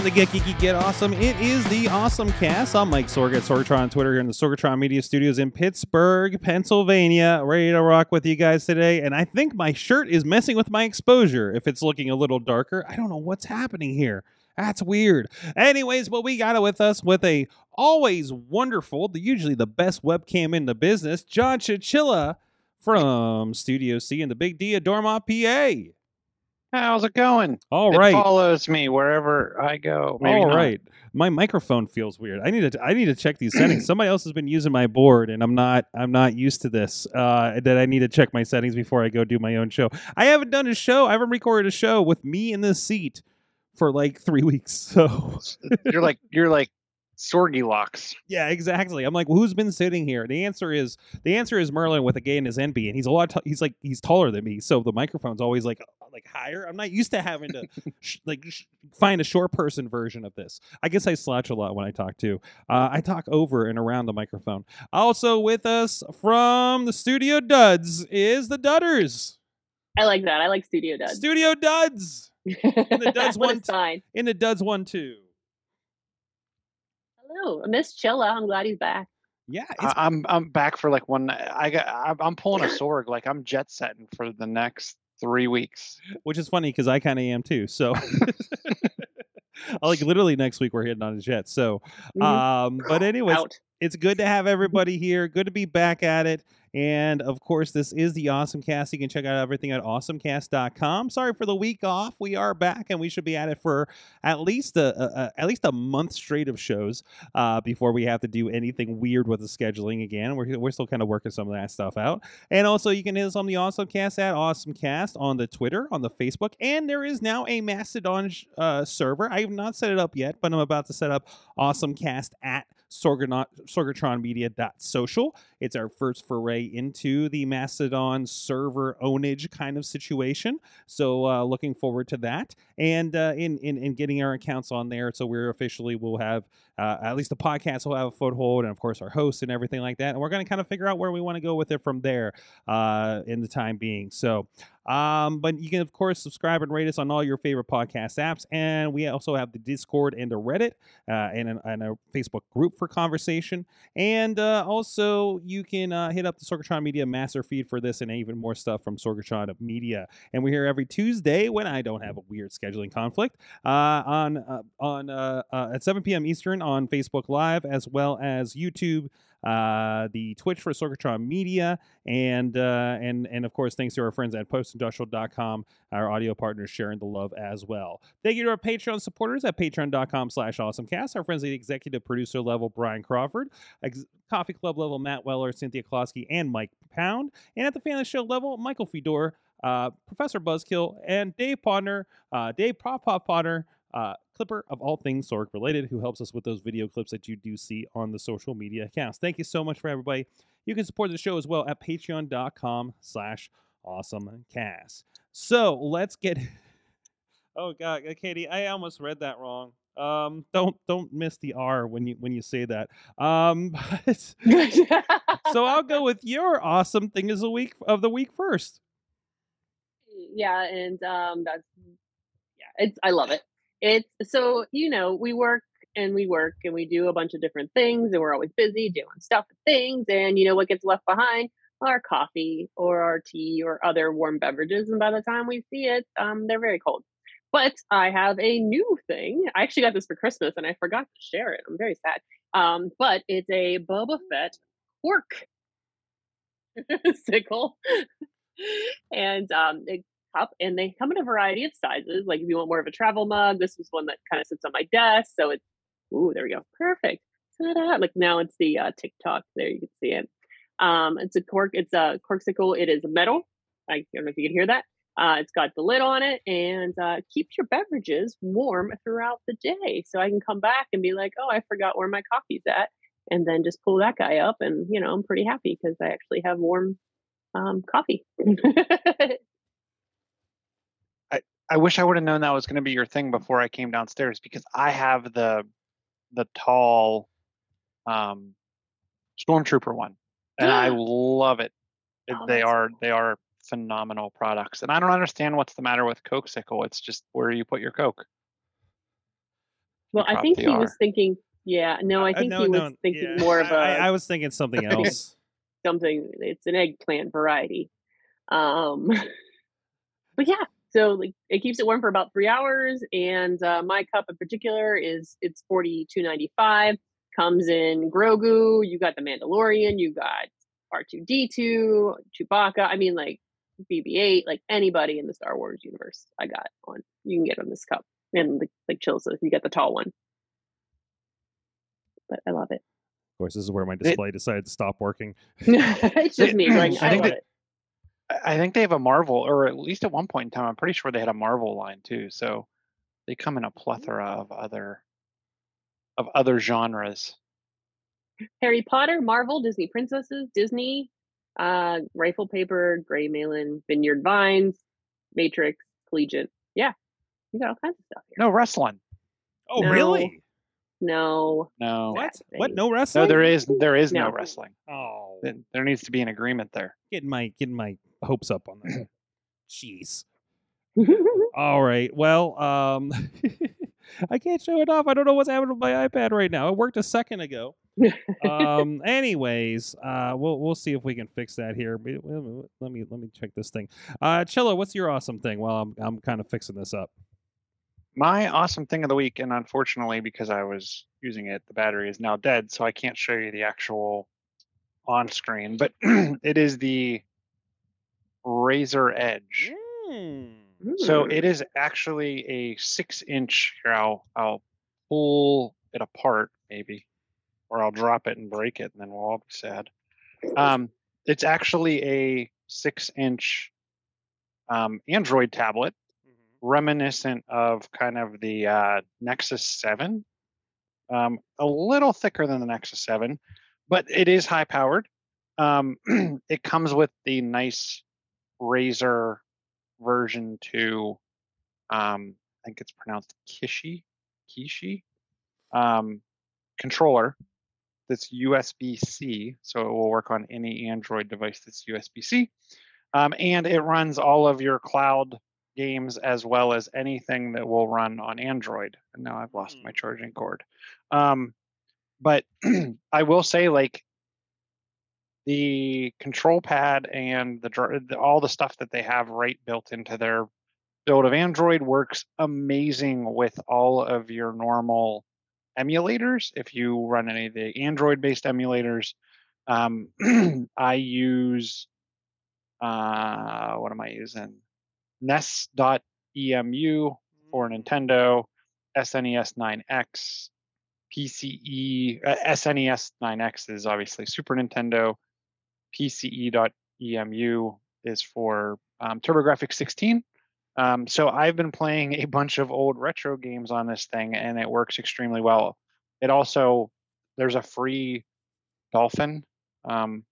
Time to get geeky, get awesome. It is the Awesome Cast. I'm Mike Sorg at Sorgatron on Twitter here in the Sorgatron Media Studios in Pittsburgh, Pennsylvania. Ready to rock with you guys today. And I think my shirt is messing with my exposure. If it's looking a little darker, I don't know what's happening here. That's weird. Anyways, but we got it with us with a always wonderful, the usually the best webcam in the business, John Chichilla from Studio C in the Big D at Dormont, PA. How's it going? All it right. follows me wherever I go. Maybe All not. right. My microphone feels weird. I need to I need to check these settings. Somebody else has been using my board and I'm not I'm not used to this. Uh that I need to check my settings before I go do my own show. I haven't done a show. I haven't recorded a show with me in this seat for like 3 weeks. So You're like you're like Sorgy locks. Yeah, exactly. I'm like, well, who's been sitting here? The answer is the answer is Merlin with a gay in his envy, and he's a lot. T- he's like he's taller than me, so the microphone's always like like higher. I'm not used to having to sh- like sh- find a short person version of this. I guess I slouch a lot when I talk too. Uh, I talk over and around the microphone. Also with us from the Studio Duds is the Dudders. I like that. I like Studio Duds. Studio Duds In the Duds what one a t- sign. in the Duds one too. Hello, Miss Chilla. I'm glad he's back. Yeah, it's I, I'm I'm back for like one. I got I'm, I'm pulling a Sorg. Like I'm jet setting for the next three weeks. which is funny because I kind of am too. So, like literally next week we're hitting on a jet. So, Mhm. um, but anyways, Out. it's good to have everybody here. Good to be back at it. And of course, this is the Awesome Cast. You can check out everything at awesomecast.com. Sorry for the week off. We are back, and we should be at it for at least a, a, at least a month straight of shows uh, before we have to do anything weird with the scheduling again. We're, we're still kind of working some of that stuff out. And also, you can hit us on the AwesomeCast at AwesomeCast on the Twitter, on the Facebook, and there is now a Mastodon uh, server. I have not set it up yet, but I'm about to set up AwesomeCast at Sorganon- SorgatronMedia.social. It's our first foray into the Mastodon server ownage kind of situation. So, uh, looking forward to that, and uh, in, in in getting our accounts on there. So we're officially will have uh, at least the podcast will have a foothold, and of course our hosts and everything like that. And we're going to kind of figure out where we want to go with it from there uh, in the time being. So, um, but you can of course subscribe and rate us on all your favorite podcast apps, and we also have the Discord and the Reddit uh, and, an, and a Facebook group for conversation. And uh, also, you can uh, hit up the Sorgatron Media master feed for this and even more stuff from Sorgatron Media. And we're here every Tuesday when I don't have a weird scheduling conflict uh, on on at 7 p.m. Eastern Facebook Live as well as YouTube. Uh, the Twitch for Sorgatron Media, and uh, and and of course, thanks to our friends at PostIndustrial.com, our audio partners sharing the love as well. Thank you to our Patreon supporters at patreon.com slash awesomecast. Our friends at the executive producer level, Brian Crawford, ex- Coffee Club level, Matt Weller, Cynthia Klosky, and Mike Pound. And at the fan of the show level, Michael Fedor, uh, Professor Buzzkill, and Dave Podner, uh, Dave Pop Pop Podner, uh, clipper of all things Sorg related, who helps us with those video clips that you do see on the social media accounts. Thank you so much for everybody. You can support the show as well at patreon.com slash awesomecast. So let's get Oh god, uh, Katie, I almost read that wrong. Um, don't don't miss the R when you when you say that. Um, but, so I'll go with your awesome thing is the week of the week first. yeah, and um, that's yeah, it's I love it. It's so you know we work and we work and we do a bunch of different things and we're always busy doing stuff and things and you know what gets left behind? Our coffee or our tea or other warm beverages and by the time we see it um, they're very cold. But i have a new thing. I actually got this for christmas and i forgot to share it. I'm very sad. Um, but it's a boba fett cork sickle. And um, it cup and they come in a variety of sizes like if you want more of a travel mug this was one that kind of sits on my desk so it's ooh there we go perfect Ta-da. like now it's the uh, tiktok there you can see it um it's a cork it's a Corkcicle it is metal i don't know if you can hear that Uh, it's got the lid on it and uh, keeps your beverages warm throughout the day. So I can come back and be like, oh, I forgot where my coffee's at. And then just pull that guy up. And, you know, I'm pretty happy because I actually have warm um, coffee. I wish I would have known that was going to be your thing before I came downstairs because I have the the tall um stormtrooper one and I love it. It- Oh, they are cool. they are phenomenal products. And I don't understand what's the matter with Coke Sickle. It's just where you put your Coke. well, I think he was thinking, yeah, no, I Uh, think no, he was no, thinking yeah, more of a I, I was thinking something else. something it's an eggplant variety um but yeah so like it keeps it warm for about three hours and uh, my cup in particular is it's 42.95 comes in grogu you got the mandalorian you got r2d2 chewbacca i mean like bb8 like anybody in the star wars universe i got on you can get on this cup and the, like chills you get the tall one. But i love it. Of course, this is where my They- display decided to stop working. it's just me like I i, think love that- it I I think they have a Marvel, or at least at one point in time, I'm pretty sure they had a Marvel line too. So they come in a plethora of other of other genres. Harry Potter, Marvel, Disney Princesses, Disney, uh, Rifle Paper, Gray Malin, Vineyard Vines, Matrix, Collegiate. Yeah, you got all kinds of stuff here. No wrestling. Oh, No. really? No, No. What? What? No wrestling? No, there is there is no, No. wrestling. Oh, Th- There needs to be an agreement there. getting my getting my hopes up on that. Jeez. All right. Well, um, I can't show it off. I don't know what's happening with my iPad right now. It worked a second ago. um. Anyways, uh, we'll we'll see if we can fix that here. Wait, wait a minute, Let me let me check this thing. Uh, Chilla, what's your awesome thing? Well, I'm I'm kind of fixing this up. My awesome thing of the week, and unfortunately, because I was using it, the battery is now dead, so I can't show you the actual on screen. But it is the Razer Edge. So Hmm. it is actually a six inch. Here, I'll I'll pull it apart maybe, or I'll drop it and break it, and then we'll all be sad. Um, it's actually a six inch um, Android tablet, reminiscent of kind of the uh, Nexus Seven, um, a little thicker than the Nexus Seven, but it is high powered. Um, it comes with the nice Razer version 2 um i think it's pronounced kishi kishi um controller that's usb-c so it will work on any android device that's usb-c um, and it runs all of your cloud games as well as anything that will run on android and now i've lost my Hmm. charging cord um, but i will say like the control pad and the, the all the stuff that they have right built into their build of Android works amazing with all of your normal emulators. If you run any of the Android based emulators, um, I use uh, what am I using? NES.emu for Nintendo, E SNES 9X, PCE, uh, SNES 9X is obviously Super Nintendo, PCE.emu is for um, TurboGrafx 16. Um, so I've been playing a bunch of old retro games on this thing, and it works extremely well. It also there's a free Dolphin um,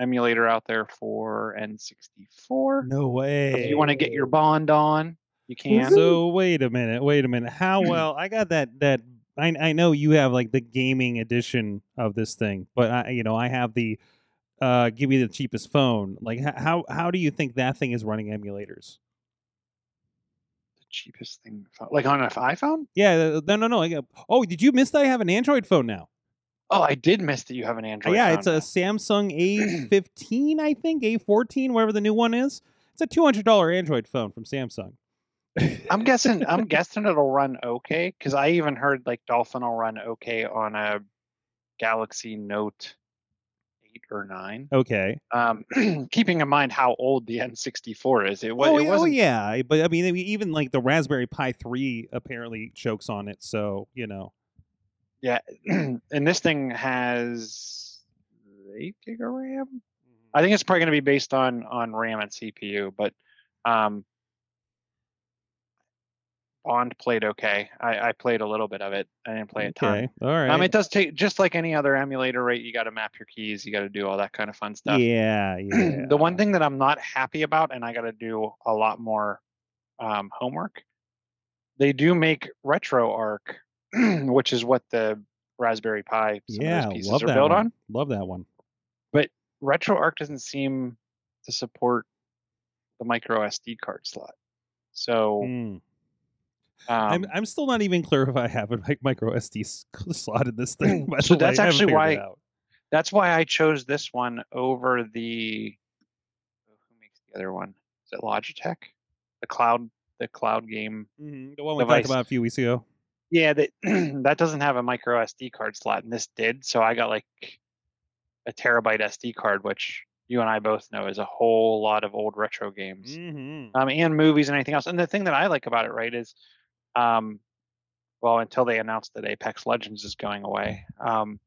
emulator out there for N64. No way. If you want to get your Bond on, you can. So wait a minute, wait a minute. How well? I got that that I I know you have like the gaming edition of this thing, but I you know I have the uh give me the cheapest phone. Like how how do you think that thing is running emulators? the cheapest thing, like on an iPhone. Yeah, uh, no, no, no. Oh, did you miss that I have an Android phone now? Oh, I did miss that you have an Uh, Android. yeah, it's a now. Samsung A15, I think, A14, whatever the new one is. It's a two hundred dollar Android phone from Samsung. I'm guessing. I'm guessing it'll run okay because I even heard like Dolphin will run okay on a Galaxy Note eight or nine. Okay. Um, keeping in mind how old the N64 is, it, wa- oh, it yeah, oh yeah, but I mean, I mean, even like the Raspberry Pi three apparently chokes on it. So you know, Yeah, and this thing has eight gig of RAM. I think it's probably going to be based on on RAM and CPU, but um, Bond played okay. I, I played a little bit of it. I didn't play it. Okay. All right. Um, it does take just like any other emulator, right? You got to map your keys. You got to do all that kind of fun stuff. yeah. Yeah. the one thing that I'm not happy about, and I got to do a lot more um, homework. They do make RetroArch, which is what the Raspberry Pi Yeah. pieces Love are that built one. on. Love that one. But RetroArch doesn't seem to support the micro SD card slot. So Mm. Um, I'm I'm still not even clear if I have a micro SD slot in this thing. by So way. that's I actually why- that's why I chose this one over the who makes the other one? Is it Logitech? The cloud the cloud game. Mhm, The one we device. talked about a few weeks ago. Yeah, that that doesn't have a micro SD card slot, and this did. So I got like a terabyte SD card, which you and I both know is a whole lot of old retro games. Mm-hmm. um, and movies and anything else. And the thing that I like about it, right, is, um, well, until they announced that Apex Legends is going away um,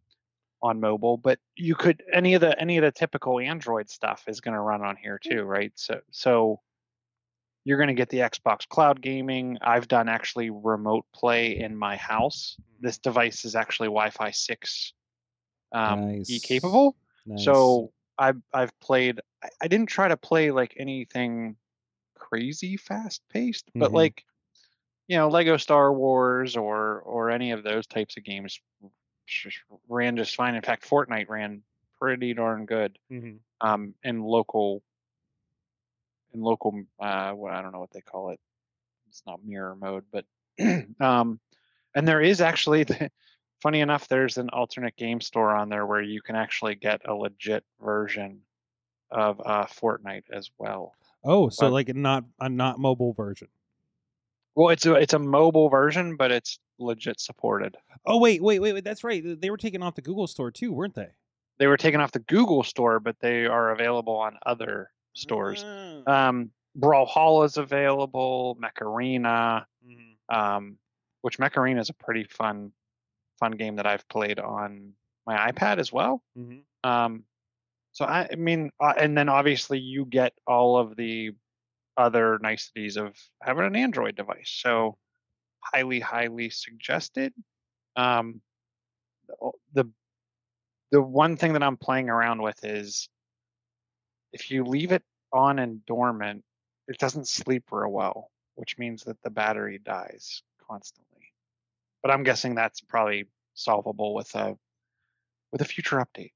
on mobile, but you could any of the any of the typical Android stuff is going to run on here too, right? So so you're going to get the Xbox Cloud Gaming. I've done actually remote play in my house. This device is actually Wi-Fi six um, E capable. Nice. So I've I've played. I, I didn't try to play like anything crazy fast paced, but Mhm. like you know Lego Star Wars or or any of those types of games just ran just fine. In fact, Fortnite ran pretty darn good Mhm. um, in local in local. Uh, what I don't know what they call it. It's not mirror mode, but um, and there is actually funny enough, there's an alternate game store on there where you can actually get a legit version of uh, Fortnite as well. oh, so but- like not a not mobile version. Well, it's a it's a mobile version, but it's legit supported. Oh wait, wait, wait, wait. That's right. They were taken off the Google store too, weren't they? They were taken off the Google store, but they are available on other stores. Ah. Um, Brawlhalla is available, Mech Arena, Mhm. um, which Mech Arena is a pretty fun fun game that I've played on my iPad as well. Mhm. Um, so I, I mean, uh, and then obviously you get all of the other niceties of having an Android device. So highly, highly suggested. Um, the the one thing that I'm playing around with is if you leave it on and dormant, it doesn't sleep real well, which means that the battery dies constantly. But I'm guessing that's probably solvable with a with a future update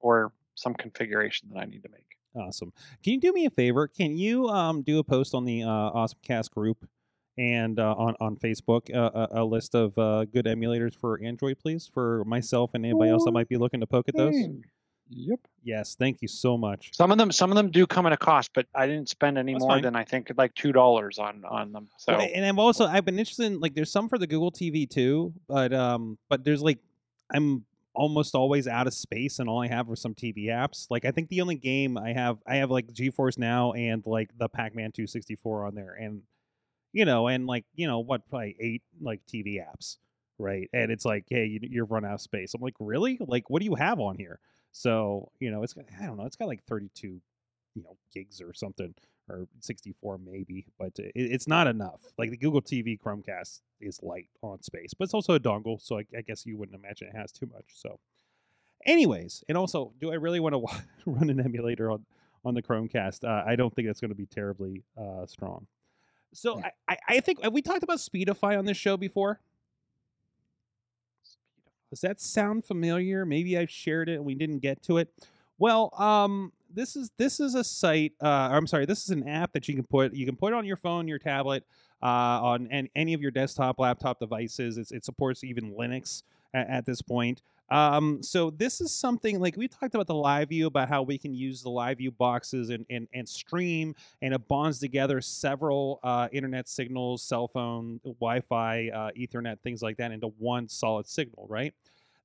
or some configuration that I need to make. Awesome. Can you do me a favor? Can you um do a post on the uh, Awesome Cast group and uh, on on Facebook uh, a, a list of uh, good emulators for Android, please, for myself and anybody else that might be looking to poke at those? Yep. Yes, thank you so much. Some of them some of them do come at a cost, but I didn't spend any That's more fine. than I think like two dollars on on them. So Well, and I've also I've been interested in like there's some for the Google TV too, but um but there's like I'm almost always out of space and all I have are some TV apps. Like I think the only game I have I have like GeForce Now and like the Pac-Man 264 on there and you know and like you know what probably eight like TV apps, right? And it's like hey, you, you've run out of space. I'm like, "Really? Like what do you have on here?" So, you know, it's I don't know, it's got like 32 you know gigs or something or 64 maybe but it, it's not enough. Like the google tv chromecast is light on space but it's also a dongle so i, I guess you wouldn't imagine it has too much so. Anyways and also do i really want to run an emulator on on the chromecast? Uh, i don't think that's going to be terribly uh, strong. So I, I, I think have we talked about speedify on this show before? Does that sound familiar? Maybe I've shared it and we didn't get to it. Well, um, this is this is a site. Uh, I'm sorry, this is an app that you can put. You can put on your phone, your tablet, uh, on an, any of your desktop, laptop devices. It's, it supports even Linux at, at this point. Um, so this is something like we talked about the live view about how we can use the live view boxes and, and, and stream and it bonds together several uh, internet signals, cell phone, Wi-Fi, uh, Ethernet, things like that into one solid signal, right?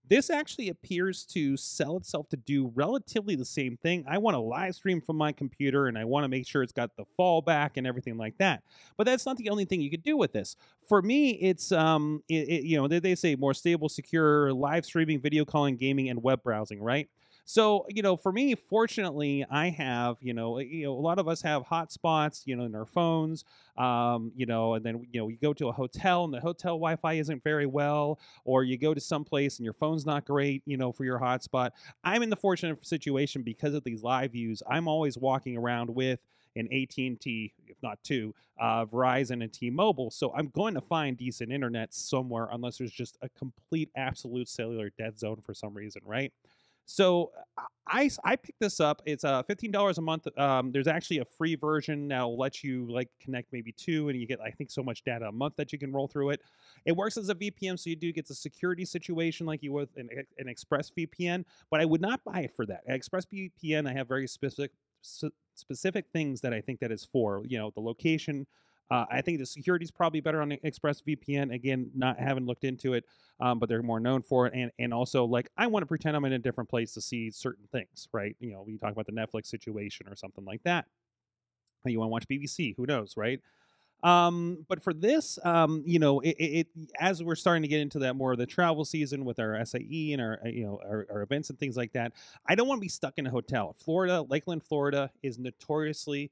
This actually appears to sell itself to do relatively the same thing. I want to live stream from my computer and I want to make sure it's got the fallback and everything like that. But that's not the only thing you could do with this. For me, it's um, it, it- you know, they, they say more stable, secure live streaming, video calling, gaming, and web browsing, right? So, you know, for me, fortunately, I have, you know, you know, a lot of us have hotspots, you know, in our phones, um, you know, and then you know, you go to a hotel and the hotel Wi-Fi isn't very well, or you go to some place and your phone's not great, you know, for your hotspot. I'm in the fortunate situation because of these live views. I'm always walking around with an AT&T, if not two, uh, Verizon and T-Mobile. So I'm going to find decent internet somewhere, unless there's just a complete, absolute cellular dead zone for some reason, right? So I, I picked this up. It's uh, $15 a month. Um, there's actually a free version that'll let you like connect maybe two and you get I think so much data a month that you can roll through it. It works as a VPN so you do get the security situation like you would an, an Express VPN, but I would not buy it for that. Express VPN I have very specific specific things that I think that is for, you know, the location, uh, I think the security is probably better on ExpressVPN. Again, not having looked into it, um, but they're more known for it. And and also like I want to pretend I'm in a different place to see certain things, right? You know, we talk about the Netflix situation or something like that. You want to watch BBC? Who knows, right? Um, but for this, um, you know, it, it, as we're starting to get into that more of the travel season with our SAE and our you know our, our events and things like that, I don't want to be stuck in a hotel. Florida, Lakeland, Florida, is notoriously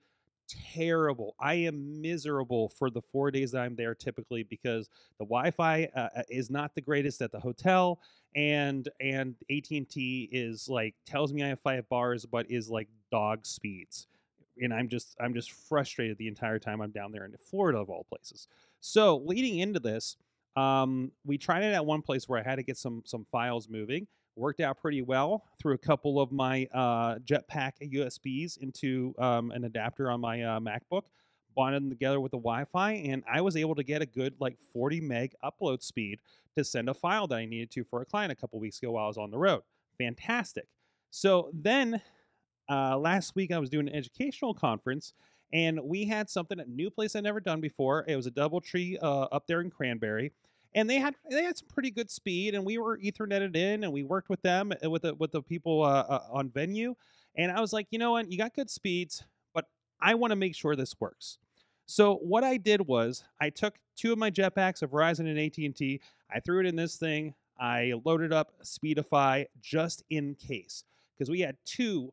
terrible. I am miserable for the four days I'm there typically because the Wi-Fi uh, uh is not the greatest at the hotel, and and AT and T is like tells me I have five bars, but is like dog speeds, and I'm just I'm just frustrated the entire time I'm down there in Florida of all places. So leading into this, um, we tried it at one place where I had to get some some files moving worked out pretty well through a couple of my uh, Jetpack USBs into um, an adapter on my uh, MacBook, bonded them together with the Wi-Fi, and I was able to get a good like 40 meg upload speed to send a file that I needed to for a client a couple weeks ago while I was on the road. Fantastic. So then uh, last week I was doing an educational conference and we had something a new place I'd never done before. It was a DoubleTree uh, up there in Cranberry, and they had they had some pretty good speed, and we were etherneted in, and we worked with them uh, with the with the people uh, uh, on venue, and I was like, you know what, you got good speeds, but I want to make sure this works. So what I did was I took two of my jetpacks of Verizon and AT and T, I threw it in this thing, I loaded up Speedify just in case because we had two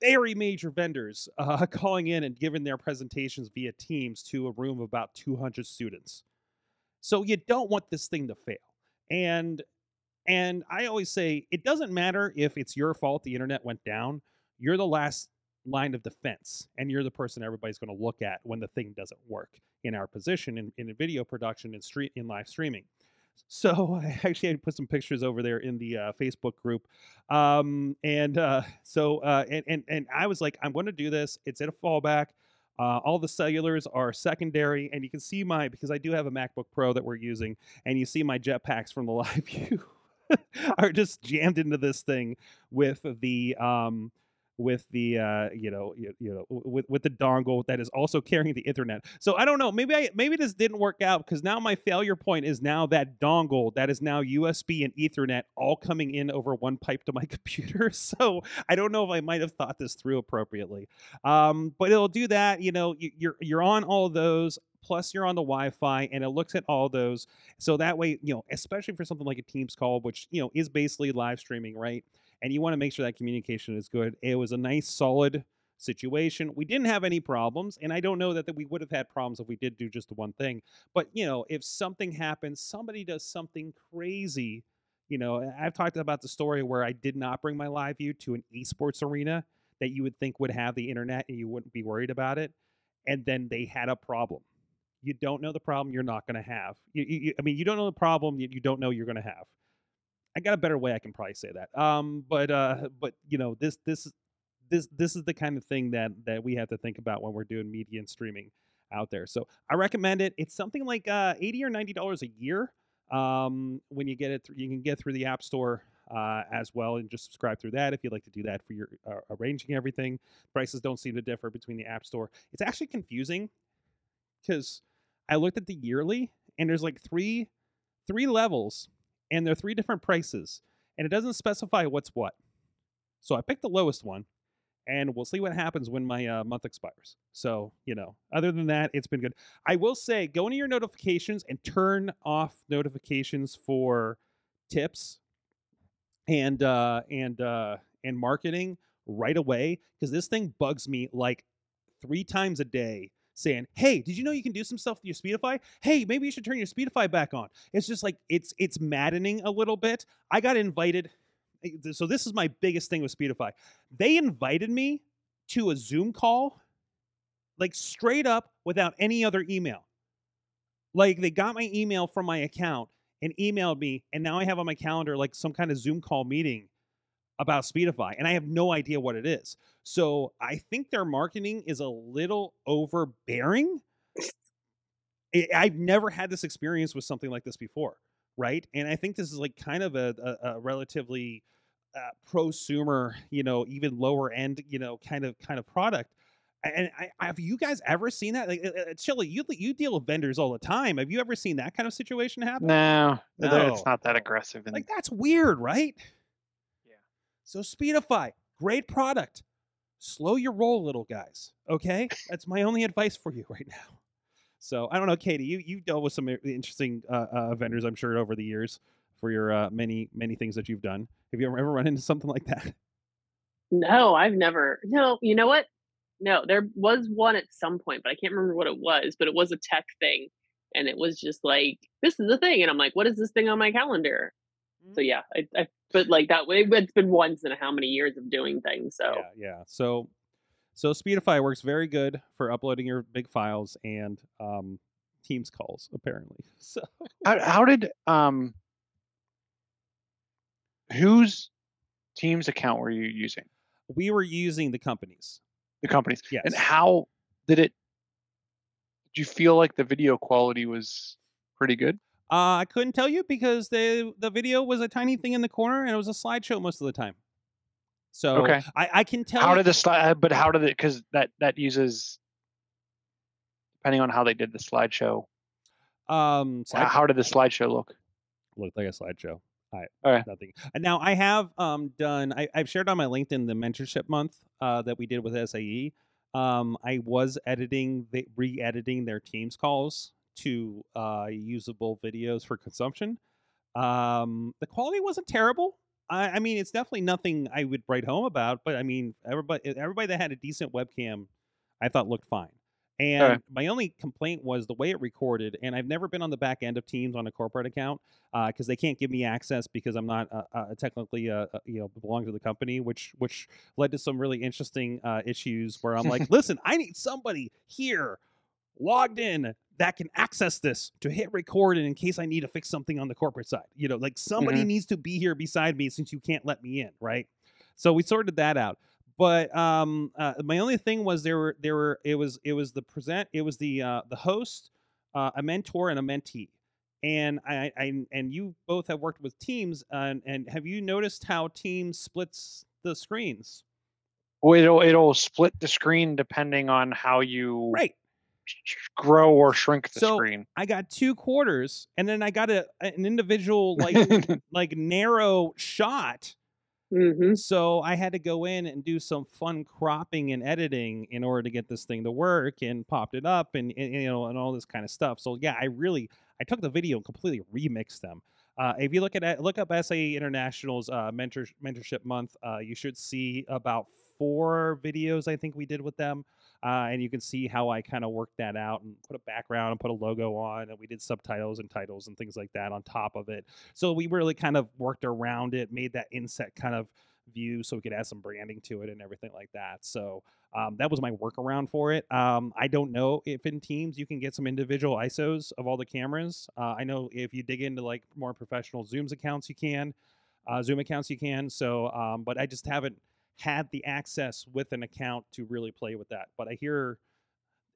very major vendors uh, calling in and giving their presentations via Teams to a room of about 200 students. So you don't want this thing to fail. And and I always say it doesn't matter if it's your fault the internet went down. You're the last line of defense and you're the person everybody's going to look at when the thing doesn't work in our position in, in video production and street in live streaming. So I actually had to put some pictures over there in the uh, Facebook group, um, and uh, so uh, and, and and I was like, I'm going to do this. It's at a fallback. Uh, all the cellulars are secondary, and you can see my because I do have a MacBook Pro that we're using, and you see my jetpacks from the live view are just jammed into this thing with the um, with the uh, you know you, you, know with with the dongle that is also carrying the internet. So I don't know. Maybe I maybe this didn't work out because now my failure point is now that dongle that is now USB and Ethernet all coming in over one pipe to my computer. So I don't know if I might have thought this through appropriately. Um, but it'll do that. You know, you, you're you're on all those plus you're on the Wi-Fi and it looks at all those. So that way, you know, especially for something like a Teams call, which you know is basically live streaming, right? And you want to make sure that communication is good. It was a nice, solid situation. We didn't have any problems, and I don't know that, that we would have had problems if we did do just the one thing. But you know, if something happens, somebody does something crazy. You know, I've talked about the story where I did not bring my live view to an esports arena that you would think would have the internet and you wouldn't be worried about it, and then they had a problem. You don't know the problem you're not going to have. You, you, I mean, you don't know the problem you, you don't know you're going to have. I got a better way I can probably say that. Um, but uh, but you know this this this this is the kind of thing that that we have to think about when we're doing media and streaming out there. So I recommend it. It's something like uh, eighty or ninety dollars a year. Um, when you get it, th- you can get through the App Store uh, as well, and just subscribe through that if you'd like to do that for your uh, arranging everything. Prices don't seem to differ between the App Store. It's actually confusing because I looked at the yearly, and there's like three three levels and they're three different prices, and it doesn't specify what's what. So I picked the lowest one, and we'll see what happens when my uh, month expires. So, you know, other than that, it's been good. I will say go into your notifications and turn off notifications for tips and uh and uh and marketing right away because this thing bugs me like three times a day saying, "Hey, did you know you can do some stuff with your Speedify? Hey, maybe you should turn your Speedify back on." It's just like it's it's maddening a little bit. I got invited eh, so this is my biggest thing with Speedify. They invited me to a Zoom call like straight up without any other email. Like they got my email from my account and emailed me and now I have on my calendar like some kind of Zoom call meeting about Speedify, and I have no idea what it is. So I think their marketing is a little overbearing. I've never had this experience with something like this before, right? And I think this is like kind of a, a, a relatively uh, prosumer, you know, even lower end, you know, kind of kind of product. And I, have you guys ever seen that? Like, uh, uh, Chili, you you deal with vendors all the time. Have you ever seen that kind of situation happen? No, no. No. it's not that aggressive. And Like that's weird, right? So Speedify, great product. Slow your roll, little guys. Okay, that's my only advice for you right now. So I don't know, Katie. You you dealt with some interesting uh, uh, vendors, I'm sure, over the years for your uh, many many things that you've done. Have you ever, ever run into something like that? No, I've never. No, you know what? No, there was one at some point, but I can't remember what it was. But it was a tech thing, and it was just like, "This is a thing," and I'm like, "What is this thing on my calendar?" So yeah, I, I but like that way, it's been once in how many years of doing things. So Yeah, yeah. So, so Speedify works very good for uploading your big files and um, Teams calls, apparently. So, how, how did um whose Teams account were you using? we were using the companies. The companies. Yes. And how did it? Did you feel like the video quality was pretty good? Uh, I couldn't tell you because the the video was a tiny thing in the corner and it was a slideshow most of the time. So Okay. I, I can tell. How did the slide? But how did it? Because that that uses depending on how they did the slideshow. um slide, How did the slideshow look? looked like a slideshow. I Okay. nothing. Now I have um done. I, I've shared on my LinkedIn the mentorship month uh, that we did with SAE. Um, I was editing, the, re-editing their Teams calls to uh, usable videos for consumption. Um, the quality wasn't terrible. I, I mean, it's definitely nothing I would write home about. But I mean, everybody, everybody that had a decent webcam, I thought looked fine. And Okay. my only complaint was the way it recorded. And I've never been on the back end of Teams on a corporate account because they can't give me access because I'm not uh, uh, technically uh, uh, you know belong to the company, which which led to some really interesting uh, issues where I'm like, listen, I need somebody here logged in that can access this to hit record and in case I need to fix something on the corporate side. You know, like somebody Mhm. needs to be here beside me since you can't let me in, right? So we sorted that out. But um, uh, my only thing was there were there were it was it was the present it was the uh, the host, uh, a mentor, and a mentee and I, I and you both have worked with teams and and have you noticed how teams splits the screens Well, it'll it'll split the screen depending on how you right grow or shrink the So, screen. i got two quarters and then i got a an individual like like narrow shot. Hmm so i had to go in and do some fun cropping and editing in order to get this thing to work and popped it up and, and you know and all this kind of stuff. So yeah i really i took the video and completely remixed them. Uh, if you look at look up SAE International's uh, mentor, mentorship month, uh, you should see about four videos I think we did with them, uh, and you can see how I kind of worked that out and put a background and put a logo on, and we did subtitles and titles and things like that on top of it. So we really kind of worked around it, made that inset kind of view so we could add some branding to it and everything like that. So um, that was my workaround for it. Um, I don't know if in Teams you can get some individual ISOs of all the cameras. Uh, I know if you dig into like more professional Zooms accounts, you can. Uh, Zoom accounts, you can. So, um, but I just haven't had the access with an account to really play with that. But I hear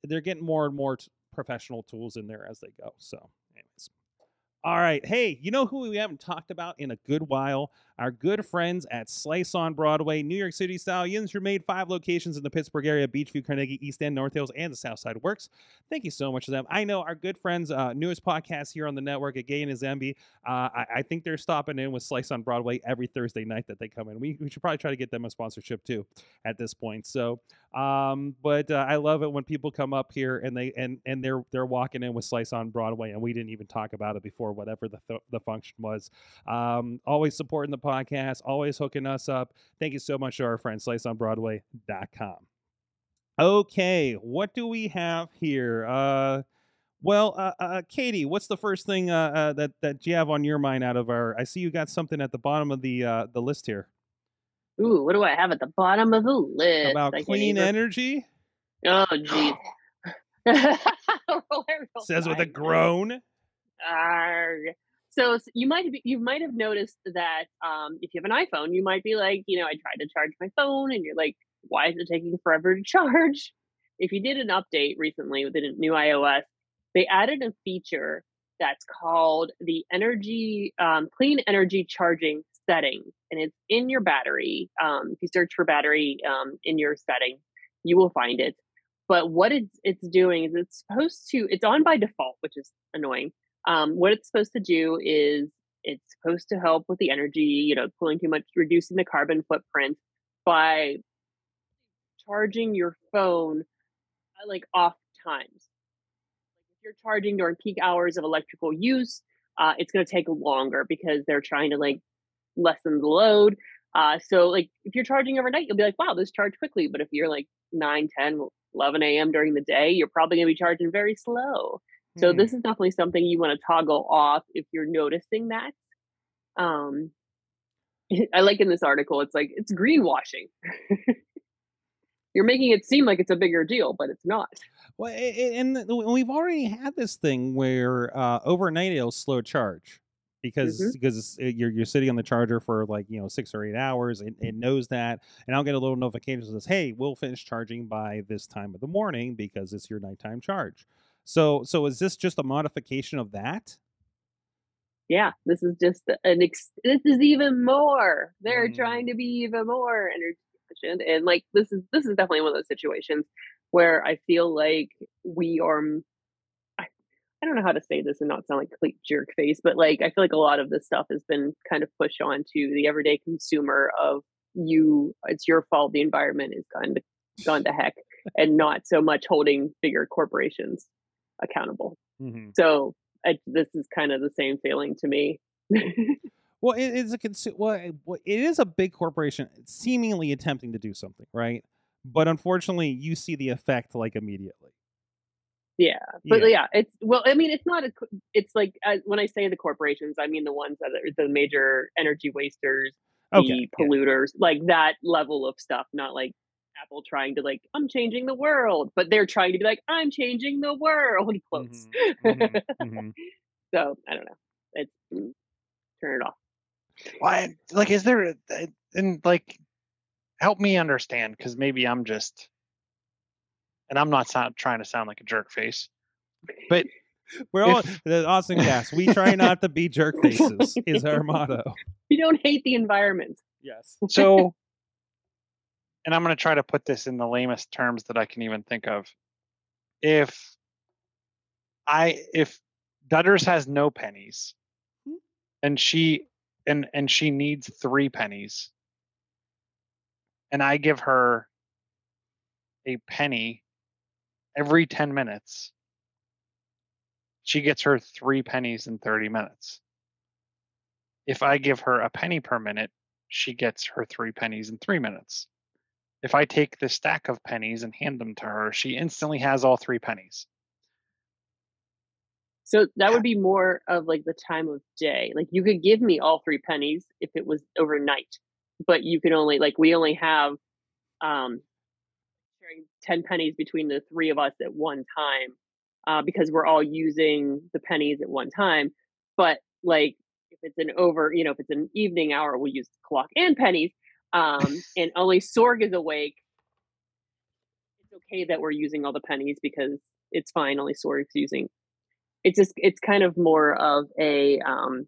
they're getting more and more t- professional tools in there as they go. So, anyways. All right. Hey, you know who we haven't talked about in a good while? Our good friends at Slice on Broadway, New York City style. Are made five locations in the Pittsburgh area Beechview, Carnegie, East End, North Hills, and the South Side Works. Thank you so much to them. I know our good friends, uh, newest podcast here on the network at Gay and Zambi. Uh, I, I think they're stopping in with Slice on Broadway every Thursday night that they come in. We, we should probably try to get them a sponsorship too at this point. So, um, but uh, I love it when people come up here and they and and they're they're walking in with Slice on Broadway, and we didn't even talk about it before whatever the th- the function was. Um, always supporting the podcast, always hooking us up. Thank you so much to our friend sliceonbroadway.com. Okay, what do we have here? Uh, well, uh, uh, Katie, what's the first thing uh, uh, that that you have on your mind out of our? I see you got something at the bottom of the uh, the list here Ooh, what do I have at the bottom of the list? about I clean even- energy. Oh, jeez. Says with a groan. Arrgh. So you might be, you might have noticed that um, if you have an iPhone, you might be like, you know, I tried to charge my phone, and you're like, why is it taking forever to charge? If you did an update recently with the new iOS, they added a feature that's called the energy um, clean energy charging setting, and it's in your battery. Um, if you search for battery um, in your setting, you will find it. But what it's it's doing is it's supposed to it's on by default, which is annoying um, what it's supposed to do is it's supposed to help with the energy, you know, pulling too much, reducing the carbon footprint by charging your phone like off times. If you're charging during peak hours of electrical use, uh, it's going to take longer because they're trying to like lessen the load. Uh, so like if you're charging overnight, you'll be like, wow, this charged quickly. But if you're like 9, 10, 11 a.m. during the day, you're probably going to be charging very slow. So Hmm. this is definitely something you want to toggle off if you're noticing that. Um, I like in this article, it's like it's greenwashing. you're making it seem like it's a bigger deal, but it's not. Well, and we've already had this thing where uh, overnight it'll slow charge because Mhm. because you're you're sitting on the charger for like you know six or eight hours. It, it knows that, and I'll get a little notification that says, "Hey, we'll finish charging by this time of the morning because it's your nighttime charge." So so is this just a modification of that? Yeah, this is just an ex- this is even more. They're Mm. trying to be even more energy efficient, and like this is this is definitely one of those situations where I feel like we are. I don't know how to say this and not sound like a complete jerk face, but like I feel like a lot of this stuff has been kind of pushed on to the everyday consumer of you. It's your fault. The environment is gone to gone to heck, and not so much holding bigger corporations accountable. Mm-hmm. So I, this is kind of the same feeling to me. Well, it is a consu- well, it is a big corporation seemingly attempting to do something, right? But unfortunately, you see the effect like immediately. yeah, but yeah. it's well. I mean, it's not a. It's like when I say the corporations, I mean the ones that are the major energy wasters, Okay, the yeah. polluters, like that level of stuff. Not like Apple trying to like I'm changing the world, but they're trying to be like I'm changing the world. Close. Mhm, mhm, mhm. So I don't know. It's mm, turn it off. Why? Like, is there? a- a- And like, help me understand, because maybe I'm just, and I'm not sound, trying to sound like a jerk face, but We're all If- the awesome cast. We try not to be jerk faces. is our motto. We don't hate the environment. Yes. so, and I'm going to try to put this in the lamest terms that I can even think of. If I, if Dutters has no pennies, Hmm. and she, and and she needs three pennies, and I give her a penny every 10 minutes, she gets her three pennies in 30 minutes. If I give her a penny per minute, she gets her three pennies in three minutes. If I take the stack of pennies and hand them to her, she instantly has all three pennies. So that would be more of like the time of day. Like you could give me all three pennies if it was overnight, but you can only like we only have um sharing ten pennies between the three of us at one time uh, because we're all using the pennies at one time. But like if it's an over, you know, if it's an evening hour, we'll use the clock and pennies. Um, and only Sorg is awake. It's okay that we're using all the pennies because it's fine. Only Sorg's using it's just it's kind of more of a um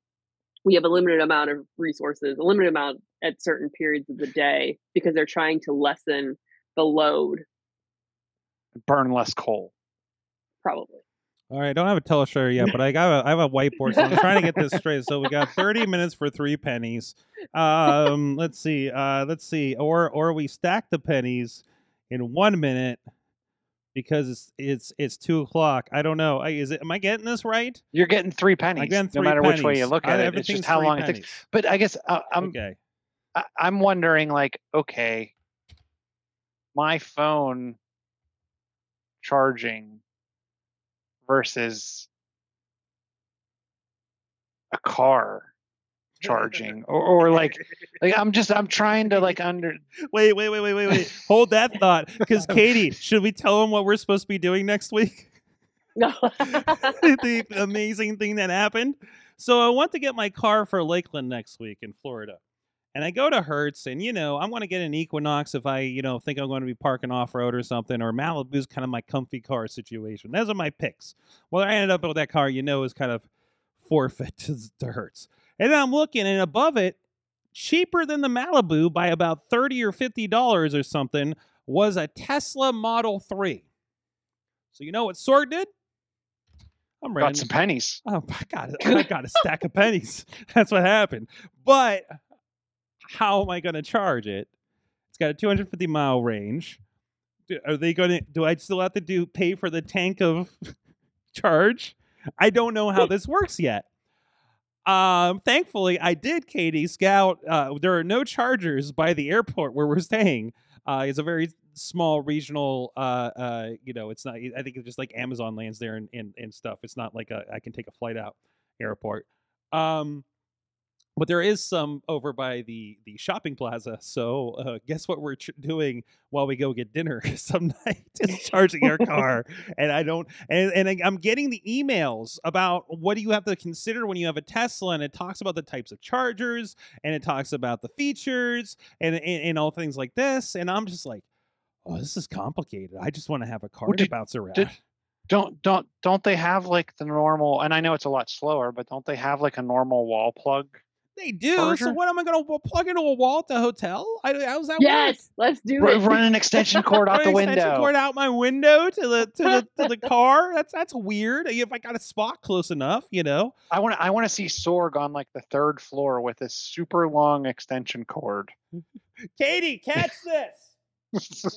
we have a limited amount of resources a limited amount at certain periods of the day because they're trying to lessen the load Burn less coal. probably All right, I don't have a teleshare yet, but I got a, I have a whiteboard, so I'm trying to get this straight. So we got 30 minutes for three pennies. Um, let's see, uh, let's see, or or we stack the pennies in one minute because it's it's it's two o'clock. I don't know. I, is it? Am I getting this right? You're getting three pennies, I'm getting no three matter which way you pennies. look I- at it. It's just how long it takes. But I guess uh, I'm okay. I, I'm wondering, like, okay, my phone charging versus a car charging, or, or like, like I'm just I'm trying to like under. Wait, wait, wait, wait, wait, wait. Hold that thought, because Katie, should we tell them what we're supposed to be doing next week? No. the amazing thing that happened. So I want to get my car for Lakeland next week in Florida. And I go to Hertz, and you know, I'm going to get an Equinox if I, you know, think I'm going to be parking off road or something, or Malibu's kind of my comfy car situation. Those are my picks. Well, I ended up with that car, you know, is kind of forfeit to, to Hertz. And then I'm looking, and above it, cheaper than the Malibu by about thirty or fifty dollars or something, was a Tesla Model Three. So you know what Sorg did? I'm ready. Got some pennies. Oh, I got. I got a stack of pennies. That's what happened. But how am I going to charge it? It's got a 250 mile range. Do- Are they going to? Do I still have to do pay for the tank of charge? I don't know how this works yet. Um, thankfully, I did, Katie scout. Uh, there are no chargers by the airport where we're staying. Uh, it's a very small regional. Uh, uh, you know, it's not. I think it's just like Amazon lands there and, and, and stuff. It's not like a, I can take a flight out airport. Um, but there is some over by the the shopping plaza. So uh, guess what we're ch- doing while we go get dinner some night is charging our car. And I don't. And and I- I'm getting the emails about what do you have to consider when you have a Tesla, and it talks about the types of chargers, and it talks about the features, and and, and all things like this. And I'm just like, oh, this is complicated. I just want to have a car Well, to did- bounce around. did- Don't don't don't they have like the normal? And I know it's a lot slower, but don't they have like a normal wall plug? They do. So what am I going to plug into a wall at the hotel? I, how's that work? yes, let's do R- it. run an extension cord out the Run an extension window. cord out my window to the to the to the car. That's that's weird. If I got a spot close enough, you know. I want to I want to see Sorg on like the third floor with a super long extension cord. Katie, catch this.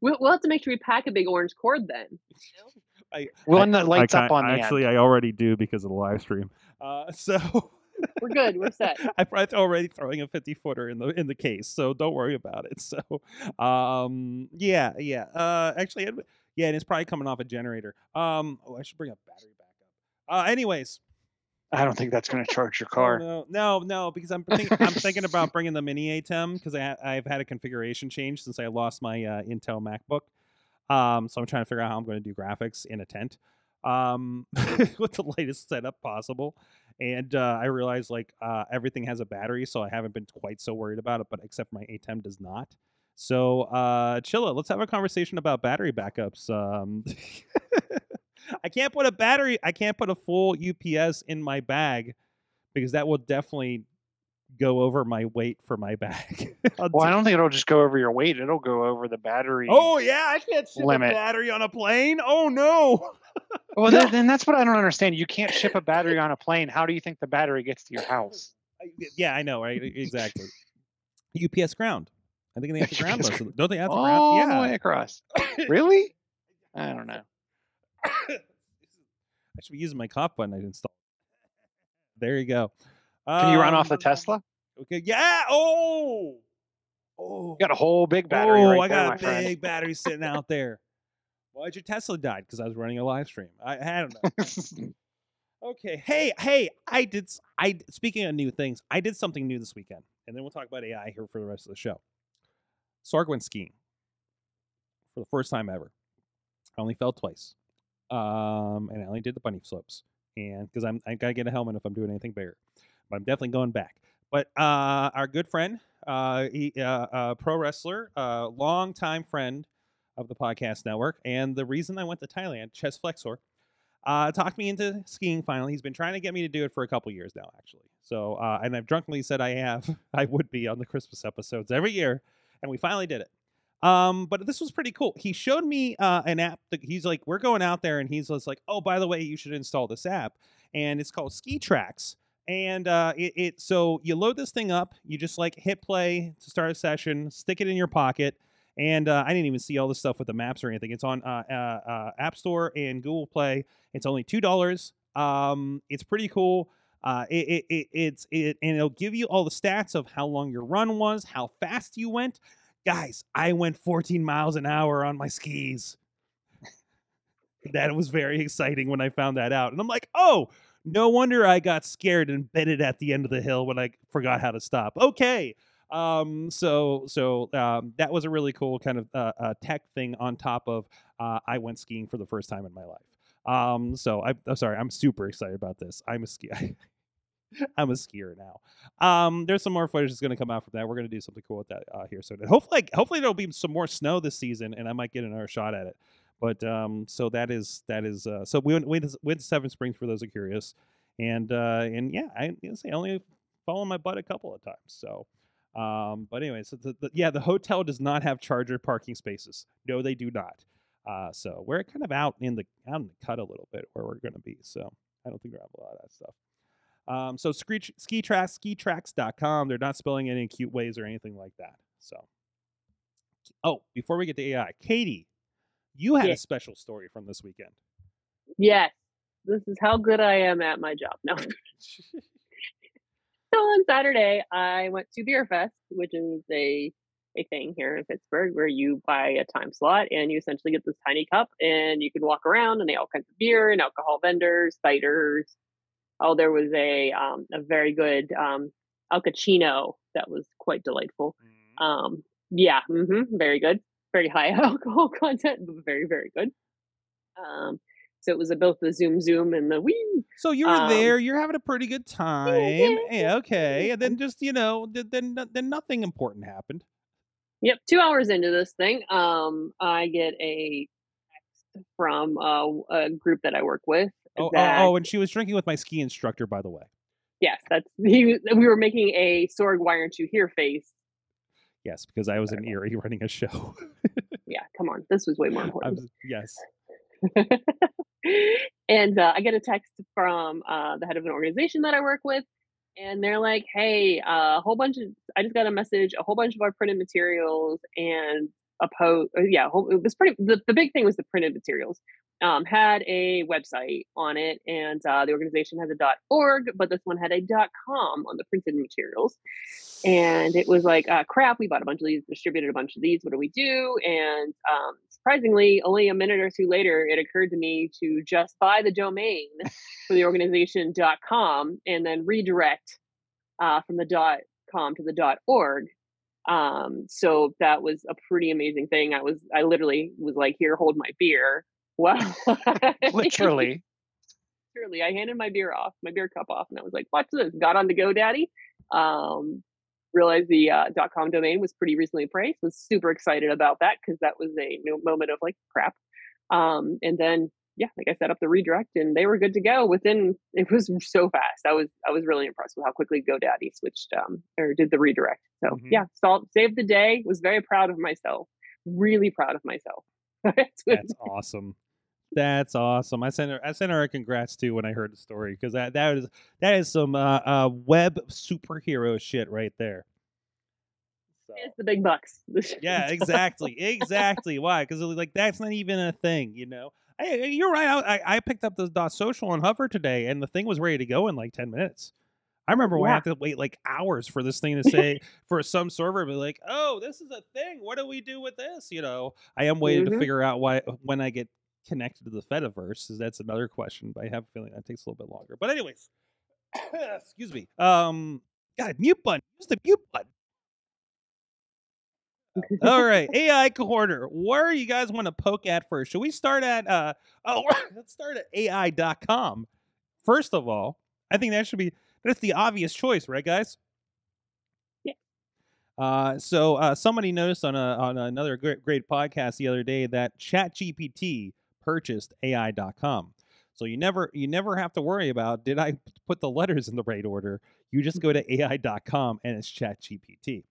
we'll, we'll have to make sure we pack a big orange cord then. One that lights I up on the actually. I already do because of the live stream. Uh, so We're good. We're set. I'm already throwing a 50 footer in the in the case, so don't worry about it. So, um, yeah, yeah. Uh, actually, it- yeah, and it's probably coming off a generator. Um, oh, I should bring a battery back up. Uh, anyways, I don't think that's going to charge your Oh, car. no, no, no, because I'm think, I'm thinking about bringing the mini ATEM because I I've had a configuration change since I lost my uh, Intel MacBook. Um, so I'm trying to figure out how I'm going to do graphics in a tent, um, with the latest setup possible. And uh, I realized like uh, everything has a battery, so I haven't been quite so worried about it. But except my ATEM does not. So uh, Chilla, let's have a conversation about battery backups. Um, I can't put a battery. I can't put a full UPS in my bag because that will definitely go over my weight for my bag. Well, I do- don't think it'll just go over your weight. It'll go over the battery. oh yeah, I can't ship Limit. a battery on a plane. Oh no. well, then, then that's what I don't understand. You can't ship a battery on a plane. How do you think the battery gets to your house? Yeah, I know, right? Exactly. UPS ground. I think they have to ground most of. Don't they have to All ground? the Yeah. way across. really? I don't know. I should be using my cop button I installed. There you go. Can you run off the Um, Tesla? Okay. Yeah. Oh. Oh. You got a whole big battery oh, right I got my a friend. big battery sitting out there. Why'd your Tesla died? Because I was running a live stream. I, I don't know. Okay. Hey, hey, I did. I speaking of new things, I did something new this weekend, and then we'll talk about AI here for the rest of the show. Sorg went skiing for the first time ever. I only fell twice, um, and I only did the bunny slopes, and because I'm I gotta get a helmet if I'm doing anything bigger, but I'm definitely going back. But uh, our good friend, uh, he, uh, uh, pro wrestler, uh, longtime friend of the podcast network, and the reason I went to Thailand, Chess Flexor, talked me into skiing finally. He's been trying to get me to do it for a couple years now, actually. So, and I've drunkenly said I have, I would be on the Christmas episodes every year, and we finally did it. Um, but this was pretty cool. He showed me uh, an app that he's like, we're going out there, and he's just like, oh, by the way, you should install this app, and it's called Ski Tracks. And uh, it, it so you load this thing up, you just like hit play to start a session, stick it in your pocket, and uh, I didn't even see all the stuff with the maps or anything. It's on uh, uh, uh, App Store and Google Play. It's only two dollars. Um, it's pretty cool. Uh, it, it, it it's it and it'll give you all the stats of how long your run was, how fast you went. Guys, I went 14 miles an hour on my skis. that was very exciting when I found that out, and I'm like, oh, no wonder I got scared and bedded at the end of the hill when I forgot how to stop. Okay. Um, so so um, that was a really cool kind of uh, uh, tech thing on top of uh, I went skiing for the first time in my life. Um, so I, I'm sorry, I'm super excited about this. I'm a skier. I'm a skier now. Um, there's some more footage that's going to come out from that. We're going to do something cool with that uh, here soon. And hopefully, hopefully there'll be some more snow this season, and I might get another shot at it. But um, so that is that is uh, so we went, we went to Seven Springs for those are curious, and uh, and yeah, I say only fallen my butt a couple of times. So, um, but anyway, so the, the, yeah, the hotel does not have charger parking spaces. No, they do not. Uh, so we're kind of out in the out in the cut a little bit where we're going to be. So I don't think we have a lot of that stuff. Um, so ski, tracks, ski tracks, skitracks.com. They're not spelling any cute ways or anything like that. So, oh, before we get to AI, Katie, you had Yeah. a special story from this weekend. Yes, this is how good I am at my job. No. So on Saturday, I went to Beer Fest, which is a a thing here in Pittsburgh where you buy a time slot and you essentially get this tiny cup and you can walk around and they all kinds of beer and alcohol vendors, ciders. Oh, there was a um, a very good um, alcachino that was quite delightful. Um, yeah, hmm very good. Very high alcohol content, but very very good. Um, so it was a, both the Zoom Zoom and the Wii. So you were Um, there. You're having a pretty good time. yeah, Yeah, okay. And then just you know, then then nothing important happened. Yep, two hours into this thing, um, I get a text from uh, a group that I work with. Oh, oh, that, oh, and she was drinking with my ski instructor, by the way. yes, that's he. We were making a Sorg, why aren't you here face. Yes, because I was in Erie running a show. Yeah, come on, this was way more important. was, yes. and uh, I get a text from uh, the head of an organization that I work with, and they're like, "Hey, uh, a whole bunch of I just got a message. A whole bunch of our printed materials and a post. Yeah, whole, it was pretty. The, the big thing was the printed materials. Um, had a website on it, and uh, the organization has a .org, but this one had a .com on the printed materials. And it was like, uh, crap, we bought a bunch of these, distributed a bunch of these. What do we do? And um, surprisingly, only a minute or two later, it occurred to me to just buy the domain for the organization.com and then redirect uh, from the .com to the .org. Um, so that was a pretty amazing thing. I was, I literally was like, here, hold my beer. Wow. Literally. Literally, I handed my beer off, my beer cup off, and I was like, "Watch this!" Got on the GoDaddy. Um, realized the uh, .com domain was pretty recently priced. Was super excited about that because that was a new moment of like crap. Um, and then yeah, like I set up the redirect, and they were good to go within. It was so fast. I was I was really impressed with how quickly GoDaddy switched um, or did the redirect. So Mhm. yeah, solved, saved the day. Was very proud of myself. Really proud of myself. That's awesome. That's awesome. I sent her. I sent her a congrats too when I heard the story because that that is that is some uh, uh, web superhero shit right there. So, it's the big bucks. yeah, exactly, exactly. Why? Because like that's not even a thing, you know. Hey, you're right. I, I I picked up the dot social on Hover today, and the thing was ready to go in like ten minutes. I remember when I had to wait like hours for this thing to say for some server to be like, "Oh, this is a thing. What do we do with this?" You know, I am waiting to Mhm. figure out why when I get connected to the Fediverse. Is that's another question, but I have a feeling that takes a little bit longer. But anyways, excuse me. Um, God, mute button. Use the mute button. All right, AI corner. Where you guys want to poke at first? Should we start at uh oh let's start at AI.com. First of all, I think that should be that's the obvious choice, right guys? Yeah. Uh so uh somebody noticed on a on another great great podcast the other day that ChatGPT purchased AI.com. So you never you never have to worry about did I put the letters in the right order? You just go to AI.com and it's ChatGPT.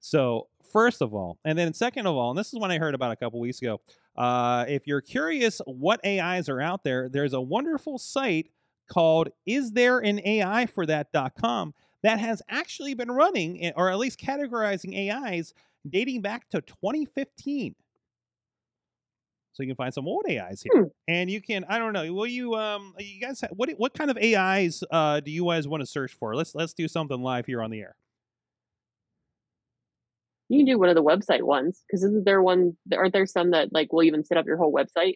So, first of all, and then second of all, and this is one I heard about a couple weeks ago. Uh, if you're curious what AIs are out there, there's a wonderful site called Is There an AI for That.com that has actually been running, eh, or at least categorizing AIs dating back to 2015. So you can find some old AIs here, Hmm. and you can I don't know. Will you um you guys ha- what what kind of AIs uh do you guys want to search for? Let's let's do something live here on the air. You can do one of the website ones because isn't there one? Aren't there some that like will even set up your whole website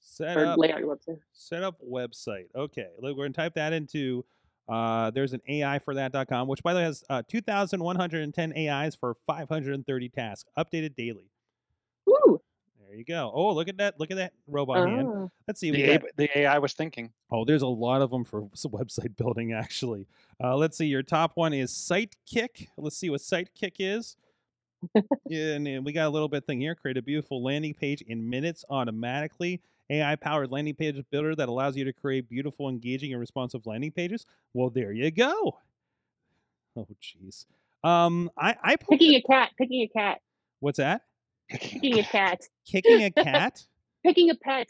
Set or up lay out your website? set up website. Okay, look, we're gonna type that into. Uh, there's an AI for that.com, which by the way has uh, 2,110 AIs for 530 tasks, updated daily. Woo! There you go. Oh, look at that! Look at that robot hand. Ah. Let's see. The, We A- the AI was thinking. oh, there's a lot of them for website building. Actually, uh, let's see. Your top one is Sitekick. Let's see what Sitekick is. yeah, and, and we got a little bit thing here. Create a beautiful landing page in minutes automatically. AI powered landing page builder that allows you to create beautiful, engaging, and responsive landing pages. Well, there you go. Oh, jeez. Um, I I Picking a cat. Picking a cat. what's that? Picking a cat. Kicking a cat. Picking a pet.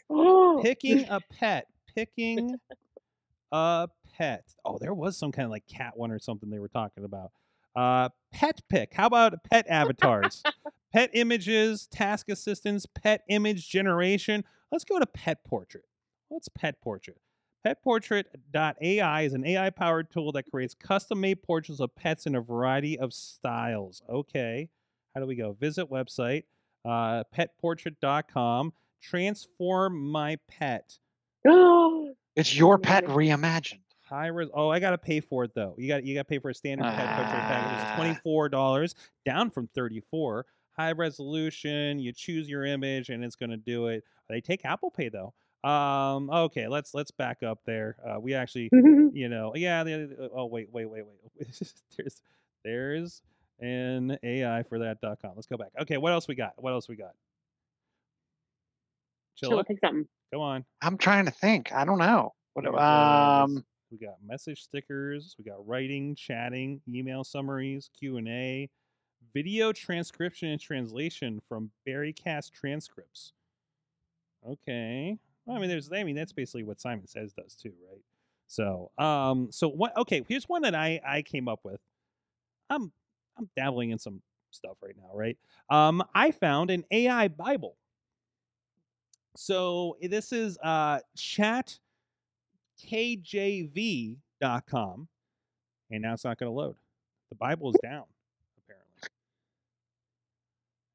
Picking a pet. Picking a pet. Oh there was some kind of like cat one or something they were talking about. Uh pet pick. How about pet avatars? Pet images task assistance pet image generation. Let's go to pet portrait. What's pet portrait? Petportrait.ai is an ai powered tool that creates custom made portraits of pets in a variety of styles. Okay. How do we go? Visit website uh, petportrait.com transform my pet. It's your pet Amazing. reimagined. high res oh i gotta pay for it though. You got you gotta pay for a standard pet portrait package. Ah. it's 24 dollars down from 34 high resolution you choose your image and it's gonna do it. They take apple pay though. Um okay let's let's back up there. Uh, we actually you know yeah the, oh wait wait wait wait. There's there's an ai for that.com let's go back. Okay what else we got? What else we got? Chill, Chilla, pick something. go on. I'm trying to think. I don't know. What, Here's, um, we got message stickers we got writing chatting email summaries q&a video transcription and translation from berrycast transcripts. Okay. Well, i mean there's i mean that's basically what simon says does too right? So um so what okay here's one that i i came up with. I'm i'm dabbling in some stuff right now right um i found an ai bible so this is uh chat kjv.com and now it's not going to load the bible is down apparently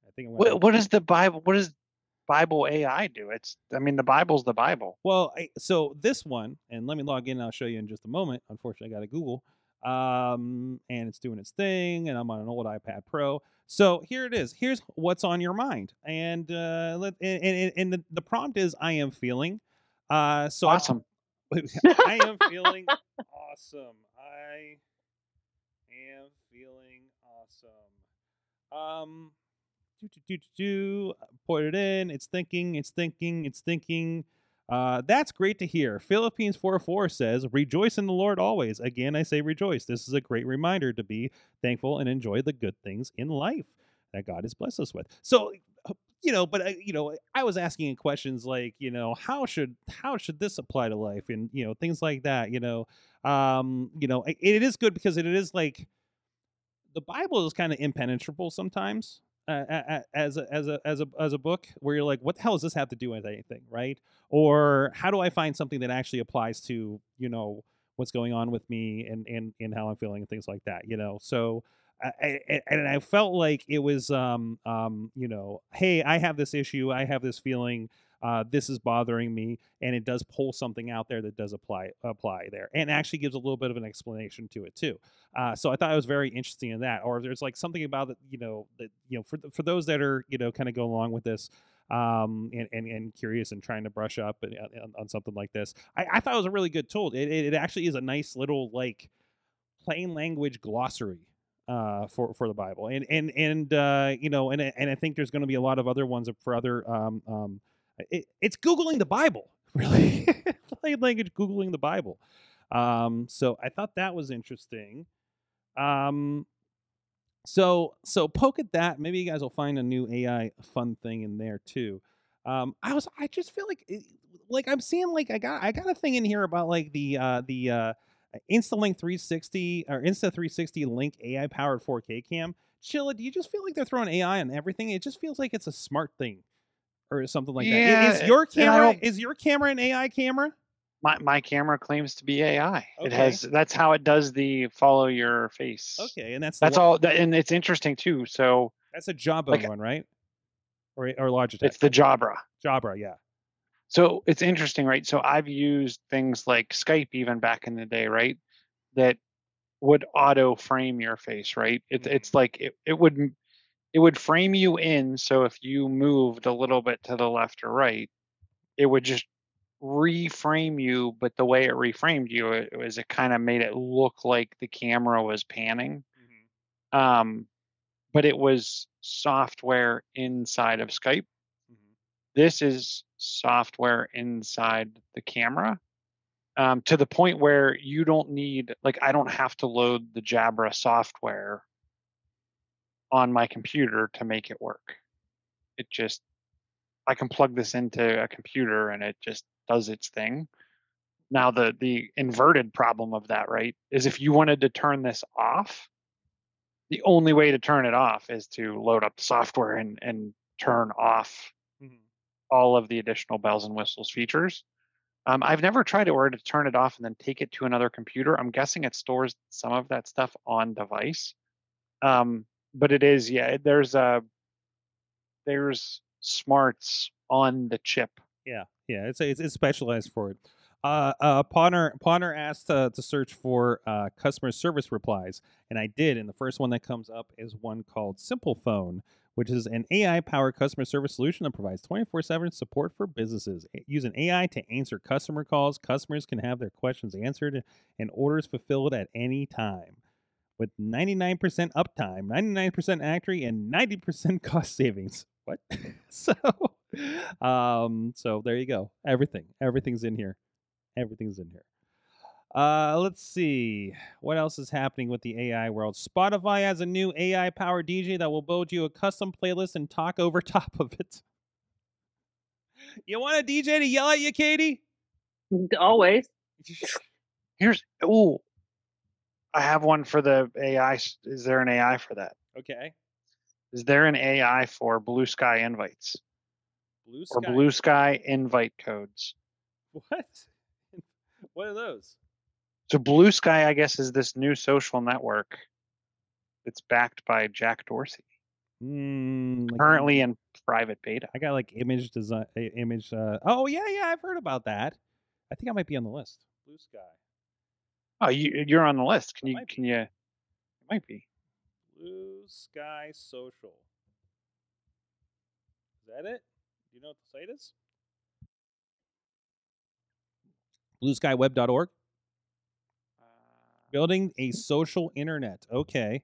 i think it went what, what does the Bible? What does Bible AI do? It's. I mean, the Bible's the Bible. well I, so this one and let me log in i'll show you in just a moment unfortunately i got to google um and it's doing its thing and i'm on an old ipad pro so here it is here's what's on your mind and uh let and, and, and the, the prompt is i am feeling uh so I- awesome. I am feeling awesome. I am feeling awesome. Um, do, do, do, do, do. Put it in. It's thinking. It's thinking. It's thinking. Uh, that's great to hear. Philippians 44 says, Rejoice in the Lord always. Again, I say rejoice. This is a great reminder to be thankful and enjoy the good things in life that God has blessed us with. So, uh, you know, but uh, you know, I was asking questions like, you know, how should how should this apply to life, and you know, things like that. You know, um, you know, it, it is good because it is like the Bible is kind of impenetrable sometimes. As a, as a as a as a book where you're like what the hell does this have to do with anything? Right? Or how do i find something that actually applies to you know what's going on with me and and and how i'm feeling and things like that you know? So I, I, and I felt like it was, um, um, you know, hey, I have this issue, I have this feeling, uh, this is bothering me, and it does pull something out there that does apply apply there, and actually gives a little bit of an explanation to it too. Uh, so I thought it was very interesting in that. Or there's like something about it, you know, that you know, for for those that are you know kind of go along with this, um, and, and and curious and trying to brush up on, on something like this, I, I thought it was a really good tool. It, it it actually is a nice little like plain language glossary uh, for for the Bible, and and and uh, you know, and and I think there's going to be a lot of other ones for other. Um, um, it, it's googling the Bible, really, plain language googling the Bible. Um, so I thought that was interesting. Um, so so poke at that. Maybe you guys will find a new AI fun thing in there too. Um, I was I just feel like it- like I'm seeing like I got I got a thing in here about like the uh the uh InstaLink 360 or Insta 360 Link AI powered 4K cam. Chilla, do you just feel like they're throwing AI on everything? It just feels like it's a smart thing or something like that. Yeah, Is your camera is your camera an AI camera? My my camera claims to be AI. It has that's how it does the follow your face. Okay, and that's That's all. That, and it's interesting too. So That's a Jabra like- one, right? Or or Logitech. it's the Jabra. Jabra, yeah. So it's interesting, right? So I've used things like Skype even back in the day, right? That would auto frame your face, right? It, it's mm-hmm. like it, it would it would frame you in. So if you moved a little bit to the left or right, it would just reframe you. But the way it reframed you, it was it kind of made it look like the camera was panning. Um, but it was software inside of Skype this is software inside the camera um, to the point where you don't need like i don't have to load the jabra software on my computer to make it work it just i can plug this into a computer and it just does its thing now the the inverted problem of that right is if you wanted to turn this off the only way to turn it off is to load up the software and and turn off Mhm. all of the additional bells and whistles features. Um, I've never tried it where to turn it off and then take it to another computer. I'm guessing it stores some of that stuff on device. Um, but it is, yeah, there's a there's smarts on the chip. Yeah, yeah, it's it's, it's specialized for it. Uh, uh, Pawner Pawner asked uh, to search for uh, customer service replies, and I did. And the first one that comes up is one called Simple Phone, which is an AI-powered customer service solution that provides 24/7 support for businesses. Using AI to answer customer calls, customers can have their questions answered and orders fulfilled at any time. With 99% uptime, 99% accuracy, and 90% cost savings. What? so, um, so there you go. Everything, everything's in here. Everything's in here. Uh, let's see what else is happening with the AI world. Spotify has a new AI powered DJ that will build you a custom playlist and talk over top of it. You want a DJ to yell at you, Katie? Always. Here's oh, I have one for the AI. Is there an AI for that? okay. Is there an AI for Blue Sky invites Blue Sky. or Blue Sky invite codes? What? What are those? So Blue Sky, I guess, is this new social network that's backed by Jack Dorsey, Mm, like- currently in private beta. I got like image design, image. Uh, oh yeah, yeah, I've heard about that. I think I might be on the list. Blue Sky. Oh, you, you're on the list. Can I you? might be. Can you? It might be. Blue Sky Social. Is that it? Do you know what the site is? BlueSkyWeb.org. Uh, Building a social internet. Okay.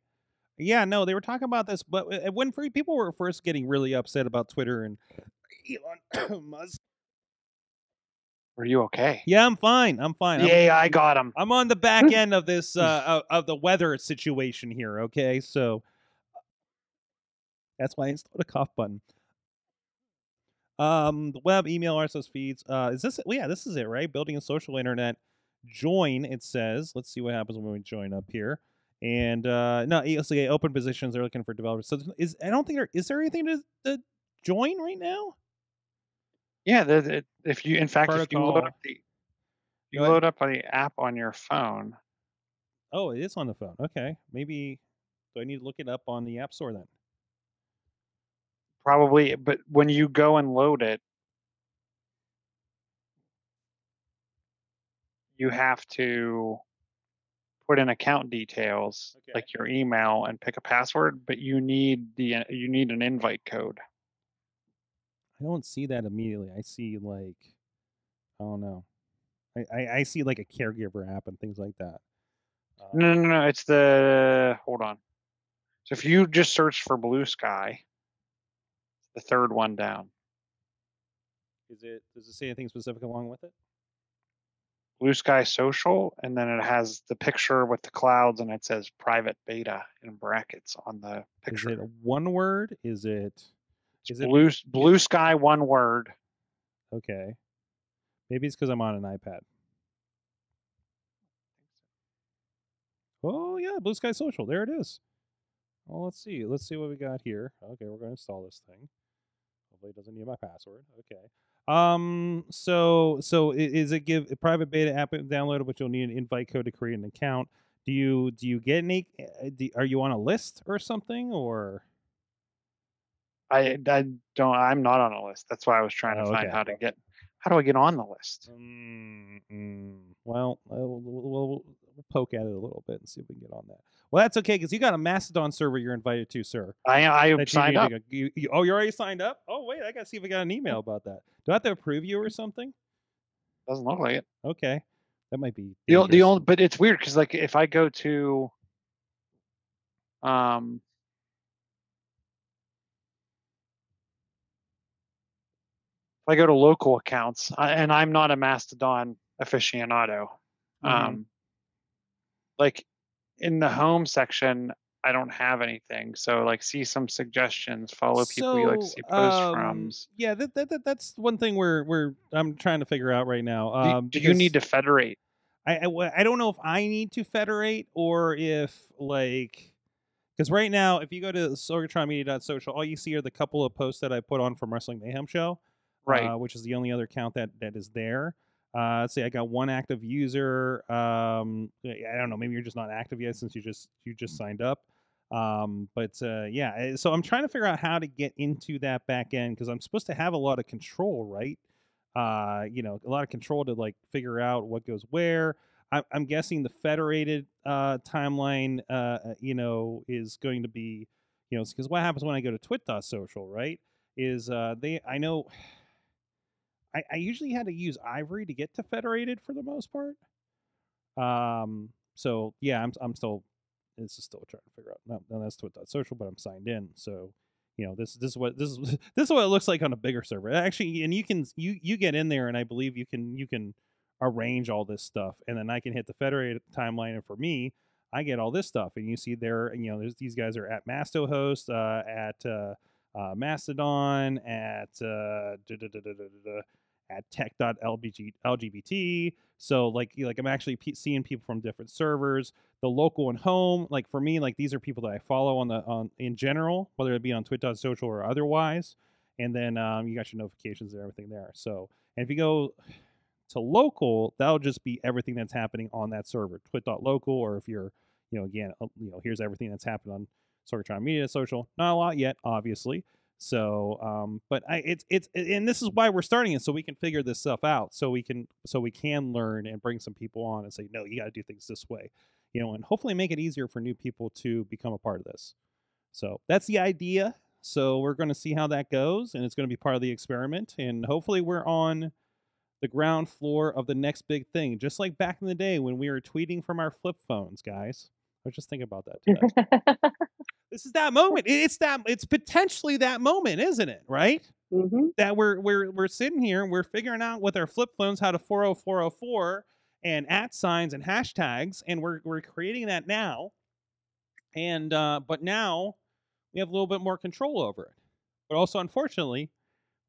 Yeah, no, they were talking about this, but uh, when free people were first getting really upset about Twitter and Elon Musk. Were you okay? Yeah, I'm fine. I'm fine. Yeah, I'm- The got him. I'm on the back end of this uh, of, the weather situation here. Okay, so that's why I installed a cough button. Um, the web, email, RSS feeds. Uh, is this? well, yeah, this is it, right? Building a social internet. Join. It says. Let's see what happens when we join up here. And uh, no, ESA open positions. They're looking for developers. So is I don't think there is there anything to, to join right now. Yeah. The, if you, in fact, if you load up the, you load up the app on your phone. Oh, it is on the phone. Okay, maybe. Do I need to look it up on the App Store then? Probably, but when you go and load it, you have to put in account details Okay. like your email and pick a password, but you need the you need an invite code. I don't see that immediately. I see like, I don't know. I, I, I see like a caregiver app and things like that. Uh, No, no, no, it's the hold on. So if you just search for Blue Sky, the third one down. Is it? Does it say anything specific along with it? Blue Sky Social, and then it has the picture with the clouds, and it says private beta in brackets on the picture. Is it one word? Is it? Is it- blue Blue Sky, one word. Okay. Maybe it's because I'm on an iPad. Oh yeah, Blue Sky Social. There it is. Well, let's see. Let's see what we got here. Okay, we're going to install this thing. Hopefully, it doesn't need my password. Okay. Um. So, so is it give a private beta app downloaded, but you'll need an invite code to create an account? Do you do you get any? uh, Do, are you on a list or something or? I, I don't. I'm not on a list. That's why I was trying to Oh, find okay. how to get. How do I get on the list? Mm, mm, well, we'll, we'll, poke at it a little bit and see if we can get on that. Well, that's okay because you got a Mastodon server you're invited to, sir. I I signed up. you- you- oh, you already signed up? Oh, wait, I got to see if I got an email about that. Do I have to approve you or something? Doesn't look like it. Okay, that might be The, the only, but it's weird because like if I go to, um, I go to local accounts, I, and I'm not a Mastodon aficionado, Mhm. um, like in the home section, I don't have anything. So like, see some suggestions, follow people you like to see posts um, from. Yeah, that, that, that that's one thing we're we're I'm trying to figure out right now. Do, Um, do you need to federate? I don't know if I need to federate or if like because right now if you go to sorgatronmedia.social, all you see are the couple of posts that I put on from Wrestling Mayhem Show, Right. uh, which is the only other account that that is there. Uh, let's see, I got one active user. Um, I don't know, maybe you're just not active yet since you just you just signed up. Um, but uh, yeah, eh, so I'm trying to figure out how to get into that back end because I'm supposed to have a lot of control, right? Uh, you know, a lot of control to like figure out what goes where. I'm, I'm guessing the federated uh, timeline, uh, uh, you know, is going to be, you know, because what happens when I go to twit.social, right? Is uh, they, I know, I, I usually had to use Ivory to get to federated for the most part. Um, so yeah, I'm, I'm still, this is still trying to figure out. No, no that's twit.social, but I'm signed in. So, you know, this this is what this is this is what it looks like on a bigger server. Actually, and you can you you get in there, and I believe you can you can arrange all this stuff, and then I can hit the federated timeline, and for me, I get all this stuff, and you see there, you know, these guys are at MastoHost, uh, at uh, uh, Mastodon, at uh, at tech.lgbt. So like like I'm actually pe seeing people from different servers, the local and home. Like for me, like these are people that I follow on the on in general, whether it be on Twitter, social, or otherwise. And then um, you got your notifications and everything there. So and if you go to local, that'll just be everything that's happening on that server, twit.local, or if you're, you know, again, uh, you know, here's everything that's happened on Sorgatron Media Social. Not a lot yet, obviously. So, um, but I, it's it's and this is why we're starting it so we can figure this stuff out, so we can so we can learn and bring some people on and say, no, you got to do things this way, you know, and hopefully make it easier for new people to become a part of this. So that's the idea. So we're going to see how that goes, and it's going to be part of the experiment, and hopefully we're on the ground floor of the next big thing, just like back in the day when we were tweeting from our flip phones, guys. I was just thinking about that today. this is that moment. It's that. It's potentially that moment, isn't it? Right? hmm That we're we're we're sitting here and we're figuring out with our flip phones how to 40404 and at signs and hashtags, and we're we're creating that now. And uh, but now we have a little bit more control over it. But also, unfortunately,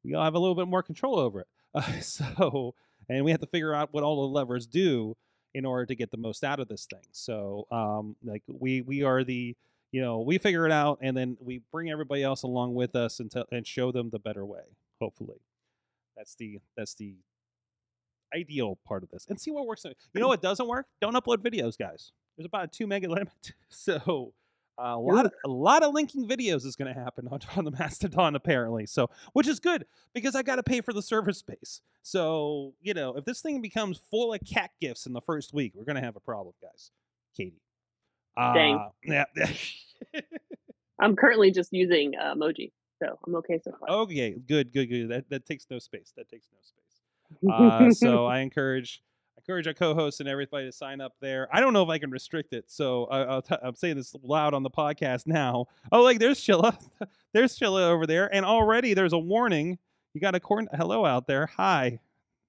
we all have a little bit more control over it. Uh, so, and we have to figure out what all the levers do in order to get the most out of this thing. So, um, like we we are the you know we figure it out, and then we bring everybody else along with us and tell and show them the better way. Hopefully, that's the that's the ideal part of this, and see what works. You know what doesn't work? Don't upload videos, guys. There's about a two mega limit, so a lot of a lot of linking videos is going to happen on, on the Mastodon apparently. So, which is good because I got to pay for the server space. So, you know, if this thing becomes full of cat gifts in the first week, we're going to have a problem, guys. Katie. Dang. Uh, yeah. I'm currently just using uh, emoji, so I'm okay so far. okay, good, good, good. That that takes no space. That takes no space. Uh, so I encourage I encourage our co-hosts and everybody to sign up there. I don't know if I can restrict it, so I, I'll t- I'm saying this loud on the podcast now. Oh, like there's Chilla, there's Chilla over there, and already there's a warning. You got a corn. Hello out there. Hi.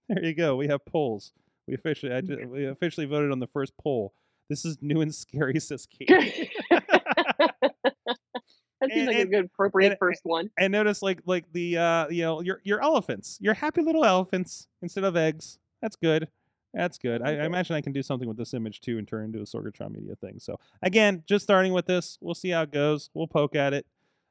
There you go. We have polls. We officially I ju- we officially voted on the first poll. This is new and scary, says Kate. that seems And- like a good appropriate and- first one. and notice like like the uh you know your your elephants your happy little elephants instead of eggs that's good That's good. I, I imagine I can do something with this image too and turn it into a Sorgatron Media thing. So again, just starting with this, we'll see how it goes. We'll poke at it.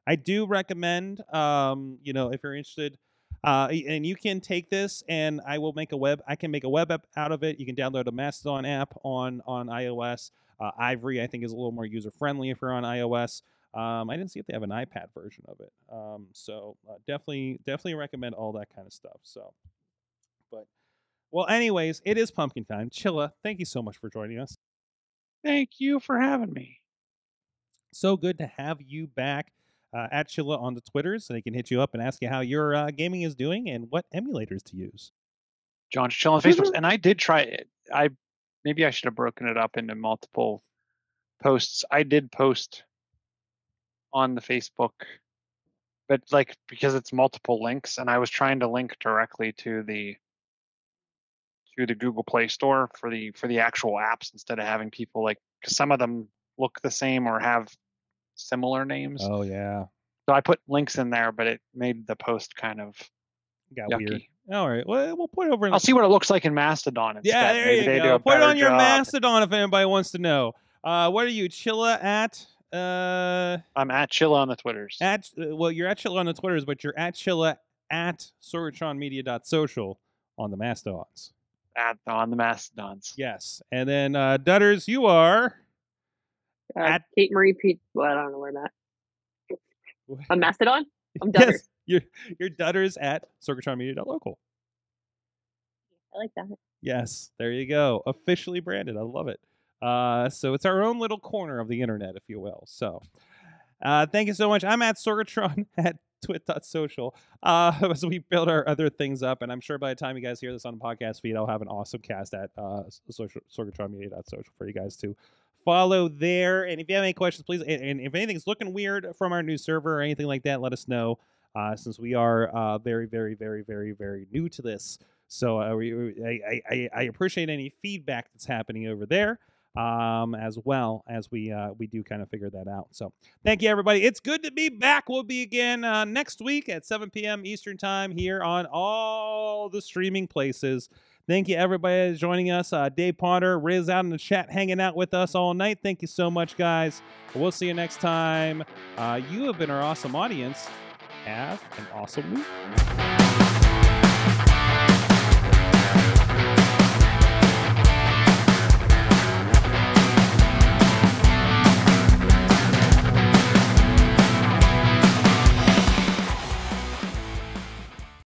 I do recommend, um, you know, if you're interested, uh, and you can take this and I will make a web. I can make a web app out of it. You can download a Mastodon app on on iOS. Uh, Ivory, I think, is a little more user friendly if you're on iOS. Um, I didn't see if they have an iPad version of it. Um, so uh, definitely, definitely recommend all that kind of stuff. So, but well, anyways, it is pumpkin time. Chilla, thank you so much for joining us. Thank you for having me. So good to have you back uh, at Chilla on the Twitters. So they can hit you up and ask you how your uh, gaming is doing and what emulators to use. John chill on Facebook, and I did try it. I maybe I should have broken it up into multiple posts. I did post on the Facebook, but like because it's multiple links, and I was trying to link directly to the to the Google Play Store for the for the actual apps instead of having people like because some of them look the same or have similar names. Oh yeah, So I put links in there, but it made the post kind of got yucky. weird. All right, well, we'll put it over. In I'll see what it looks like in Mastodon instead. Yeah, there Maybe you they do go. Put it on your job. Mastodon if anybody wants to know. Uh, what are you, Chilla at? Uh, I'm at Chilla on the Twitters. at uh, well, you're at Chilla on the Twitters, but you're at Chilla at sorgatronmedia.social on the Mastodons. at on the Mastodons. Yes, and then uh, Dutters, you are Uh, At- Kate Marie Pete. Well, I don't know where I'm at. A Mastodon? I'm Dutter. yes, you're you're Dutters at sorgatronmedia.local. I like that. Yes, there you go. Officially branded. I love it. Uh, so it's our own little corner of the internet, if you will. So uh, thank you so much. I'm at Sorgatron at twit.social uh, as we build our other things up. And I'm sure by the time you guys hear this on the podcast feed, I'll have an awesome cast at uh, social, sorgatronmedia.social for you guys to follow there. And if you have any questions, please, and, and if anything's looking weird from our new server or anything like that, let us know uh, since we are uh, very, very, very, very, very new to this. So uh, we, I, I, I appreciate any feedback that's happening over there, um, as well as we uh, we do kind of figure that out. So thank you, everybody. It's good to be back. We'll be again uh, next week at 7 p.m. Eastern Time here on all the streaming places. Thank you, everybody, joining us. Uh, Dave Potter, Riz out in the chat, hanging out with us all night. Thank you so much, guys. We'll see you next time. Uh, you have been our awesome audience. Have an awesome week.